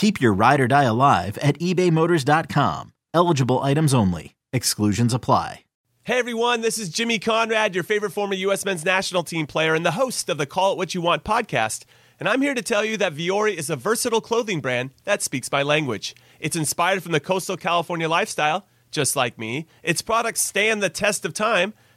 Keep your ride or die alive at ebaymotors.com. Eligible items only. Exclusions apply. Hey everyone, this is Jimmy Conrad, your favorite former U.S. men's national team player and the host of the Call It What You Want podcast. And I'm here to tell you that Vuori is a versatile clothing brand that speaks my language. It's inspired from the coastal California lifestyle, just like me. Its products stand the test of time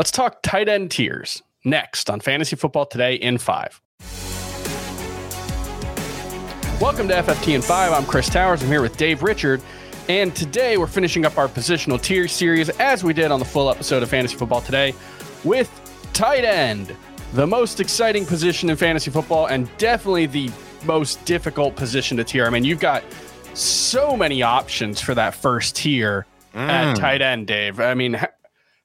Let's talk tight end tiers next on Fantasy Football Today in five. Welcome to FFT in five. I'm Chris Towers. I'm here with Dave Richard. And today we're finishing up our positional tier series as we did on the full episode of Fantasy Football Today with tight end, the most exciting position in fantasy football and definitely the most difficult position to tier. I mean, you've got so many options for that first tier mm. at tight end, Dave. I mean,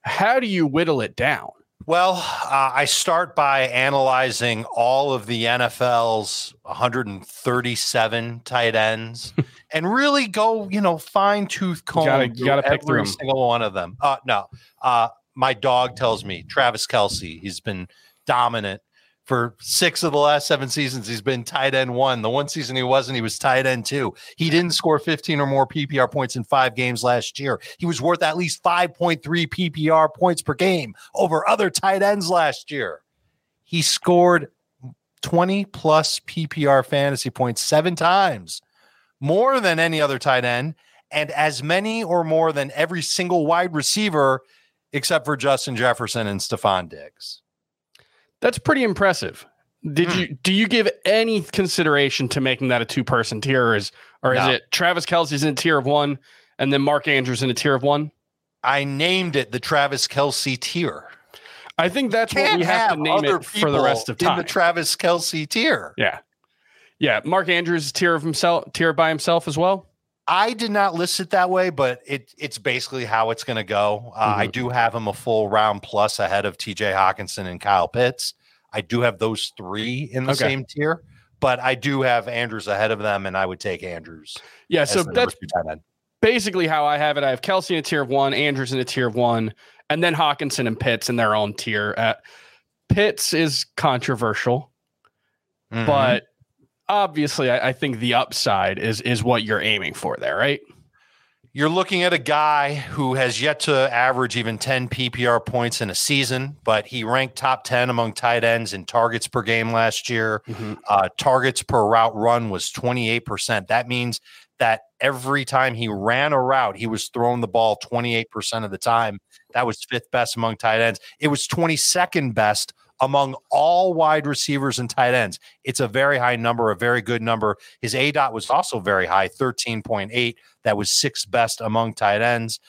how do you whittle it down? Well, uh, I start by analyzing all of the NFL's 137 tight ends and really go, you know, fine tooth comb you gotta, you gotta pick every single one of them. Uh, no, uh, my dog tells me Travis Kelce, he's been dominant for six of the last seven seasons, he's been tight end one. The one season he wasn't, he was tight end two. He didn't score 15 or more PPR points in five games last year. He was worth at least 5.3 PPR points per game over other tight ends last year. He scored 20 plus PPR fantasy points seven times, more than any other tight end, and as many or more than every single wide receiver except for Justin Jefferson and Stefon Diggs. That's pretty impressive. Did mm. you do you give any consideration to making that a two person tier, or is or is no. it Travis Kelce's in a tier of one and then Mark Andrews in a tier of one? I named it the Travis Kelce tier. I think that's what we have, have to name it for the rest of time. In the Travis Kelce tier. Yeah. Yeah. Mark Andrews is tier of himself, tier by himself as well. I did not list it that way, but it it's basically how it's going to go. Uh, mm-hmm. I do have him a full round plus ahead of T.J. Hockenson and Kyle Pitts. I do have those three in the okay. same tier, but I do have Andrews ahead of them, and I would take Andrews. Yeah, so that's basically how I have it. I have Kelce in a tier of one, Andrews in a tier of one, and then Hockenson and Pitts in their own tier. Uh, Pitts is controversial, mm-hmm. but obviously, I, I, think the upside is is what you're aiming for there, right? You're looking at a guy who has yet to average even 10 PPR points in a season, but he ranked top 10 among tight ends in targets per game last year. Mm-hmm. Uh, targets per route run was 28%. That means that every time he ran a route, he was throwing the ball 28% of the time. That was fifth best among tight ends. It was 22nd best among all wide receivers and tight ends. It's a very high number, a very good number. His A dot was also very high, 13.8. That was sixth best among tight ends.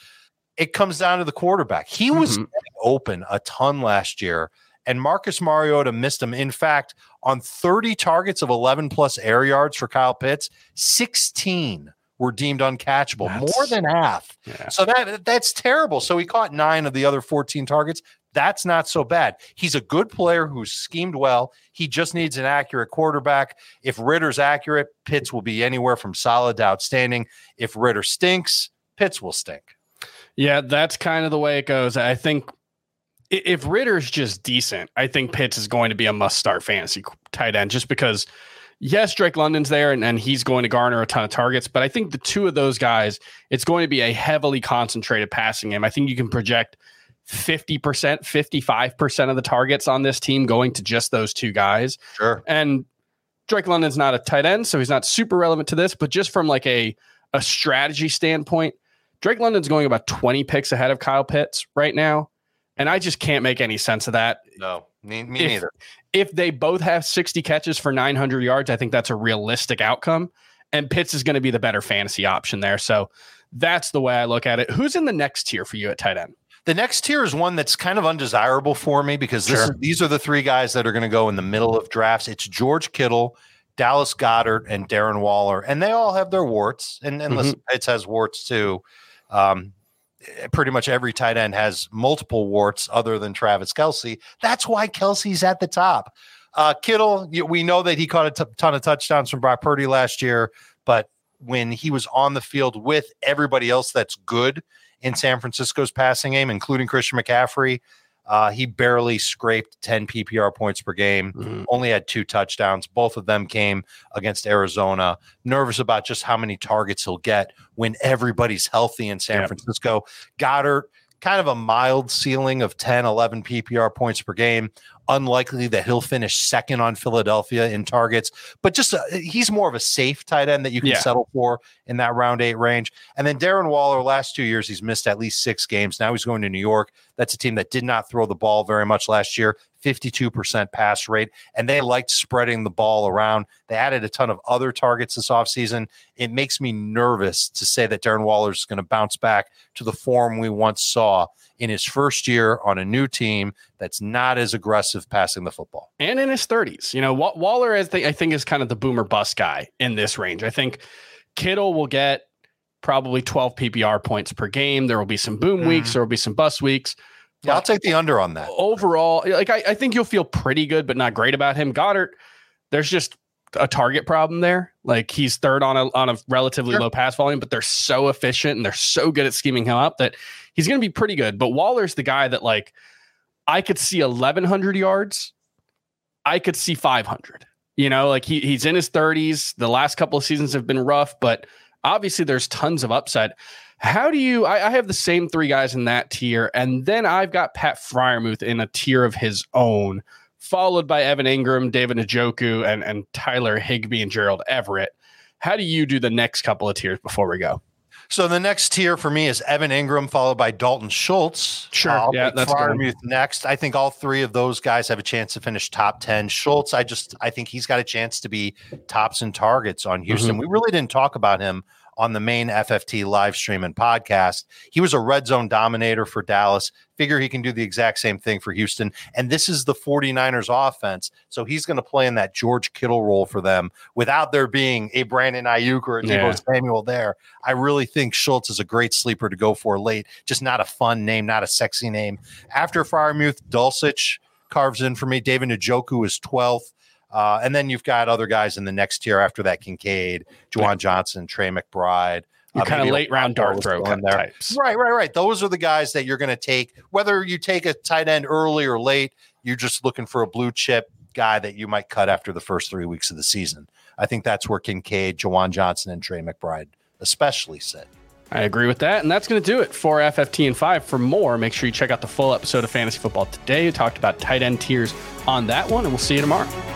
It comes down to the quarterback. He was mm-hmm. open a ton last year. and Marcus Mariota missed him. In fact, on 30 targets of 11 plus air yards for Kyle Pitts, 16 were deemed uncatchable, That's- more than half. Yeah. So that that's terrible. So he caught nine of the other 14 targets. That's not so bad. He's a good player who's schemed well. He just needs an accurate quarterback. If Ridder's accurate, Pitts will be anywhere from solid to outstanding. If Ridder stinks, Pitts will stink. Yeah, that's kind of the way it goes. I think if Ridder's just decent, I think Pitts is going to be a must start fantasy tight end just because, yes, Drake London's there and, and he's going to garner a ton of targets. But I think the two of those guys, it's going to be a heavily concentrated passing game. I think you can project 50%, 55% of the targets on this team going to just those two guys. Sure. And Drake London's not a tight end, so he's not super relevant to this, but just from like a a strategy standpoint, Drake London's going about 20 picks ahead of Kyle Pitts right now. And I just can't make any sense of that. No, me, me If- neither. If they both have 60 catches for 900 yards, I think that's a realistic outcome. And Pitts is going to be the better fantasy option there. So that's the way I look at it. Who's in the next tier for you at tight end? The next tier is one that's kind of undesirable for me because this Sure. these are the three guys that are going to go in the middle of drafts. It's George Kittle, Dallas Goedert, and Darren Waller, and they all have their warts. And, and listen, Pitts has warts too. Um, eh, pretty much every tight end has multiple warts other than Travis Kelce. That's why Kelce's at the top. Uh, Kittle, we know that he caught a t- ton of touchdowns from Brock Purdy last year, but when he was on the field with everybody else that's good in San Francisco's passing game, including Christian McCaffrey, uh, he barely scraped 10 PPR points per game, only had two touchdowns. Both of them came against Arizona. Nervous about just how many targets he'll get when everybody's healthy in San Yep. Francisco. Goedert, kind of a mild ceiling of 10, 11 PPR points per game. Unlikely that he'll finish second on Philadelphia in targets, but just uh he's more of a safe tight end that you can Yeah. settle for in that round eight range. And then Darren Waller, last two years, he's missed at least six games. Now he's going to New York. That's a team that did not throw the ball very much last year, 52% pass rate, and they liked spreading the ball around. They added a ton of other targets this offseason. It makes me nervous to say that Darren Waller is going to bounce back to the form we once saw in his first year on a new team that's not as aggressive passing the football. and in his 30s. You know, Waller, as the, I think, is kind of the boomer bust guy in this range. I think Kittle will get probably 12 PPR points per game. There will be some boom Mhm. weeks, there will be some bust weeks. Yeah, I'll take the under on that. overall, like I, I think you'll feel pretty good, but not great about him. Goedert, there's just a target problem there. Like he's third on a on a relatively Sure. low pass volume, but they're so efficient and they're so good at scheming him up that he's going to be pretty good. But Waller's the guy that like I could see 1100 yards, I could see 500. You know, like he he's in his 30s. The last couple of seasons have been rough, but obviously there's tons of upside. How do you? I, I have the same three guys in that tier, and then I've got Pat Freiermuth in a tier of his own, followed by Evan Engram, David Njoku, and and Tyler Higbee and Gerald Everett. How do you do the next couple of tiers before we go? So the next tier for me is Evan Engram, followed by Dalton Schultz. Sure. I'll Yeah, that's good next. I think all three of those guys have a chance to finish top 10. Schultz, I just I think he's got a chance to be tops and targets on Houston. Mm-hmm. We really didn't talk about him on the main FFT live stream and podcast. He was a red zone dominator for Dallas. Figure he can do the exact same thing for Houston. And this is the 49ers offense. So he's going to play in that George Kittle role for them without there being a Brandon Aiyuk or a Deebo Yeah. Samuel there. I really think Schultz is a great sleeper to go for late. Just not a fun name, not a sexy name. After Freiermuth, Dulcich carves in for me. David Njoku is 12th. Uh, and then you've got other guys in the next tier after that Kincaid, Juwan Johnson, Trey McBride. Uh, kind of late round dart throw still kind of there. types. Right, right, right. Those are the guys that you're going to take. Whether you take a tight end early or late, you're just looking for a blue chip guy that you might cut after the first three weeks of the season. I think that's where Kincaid, Juwan Johnson, and Trey McBride especially sit. I agree with that. And that's going to do it for FFT and 5. For more, make sure you check out the full episode of Fantasy Football today. We talked about tight end tiers on that one, and we'll see you tomorrow.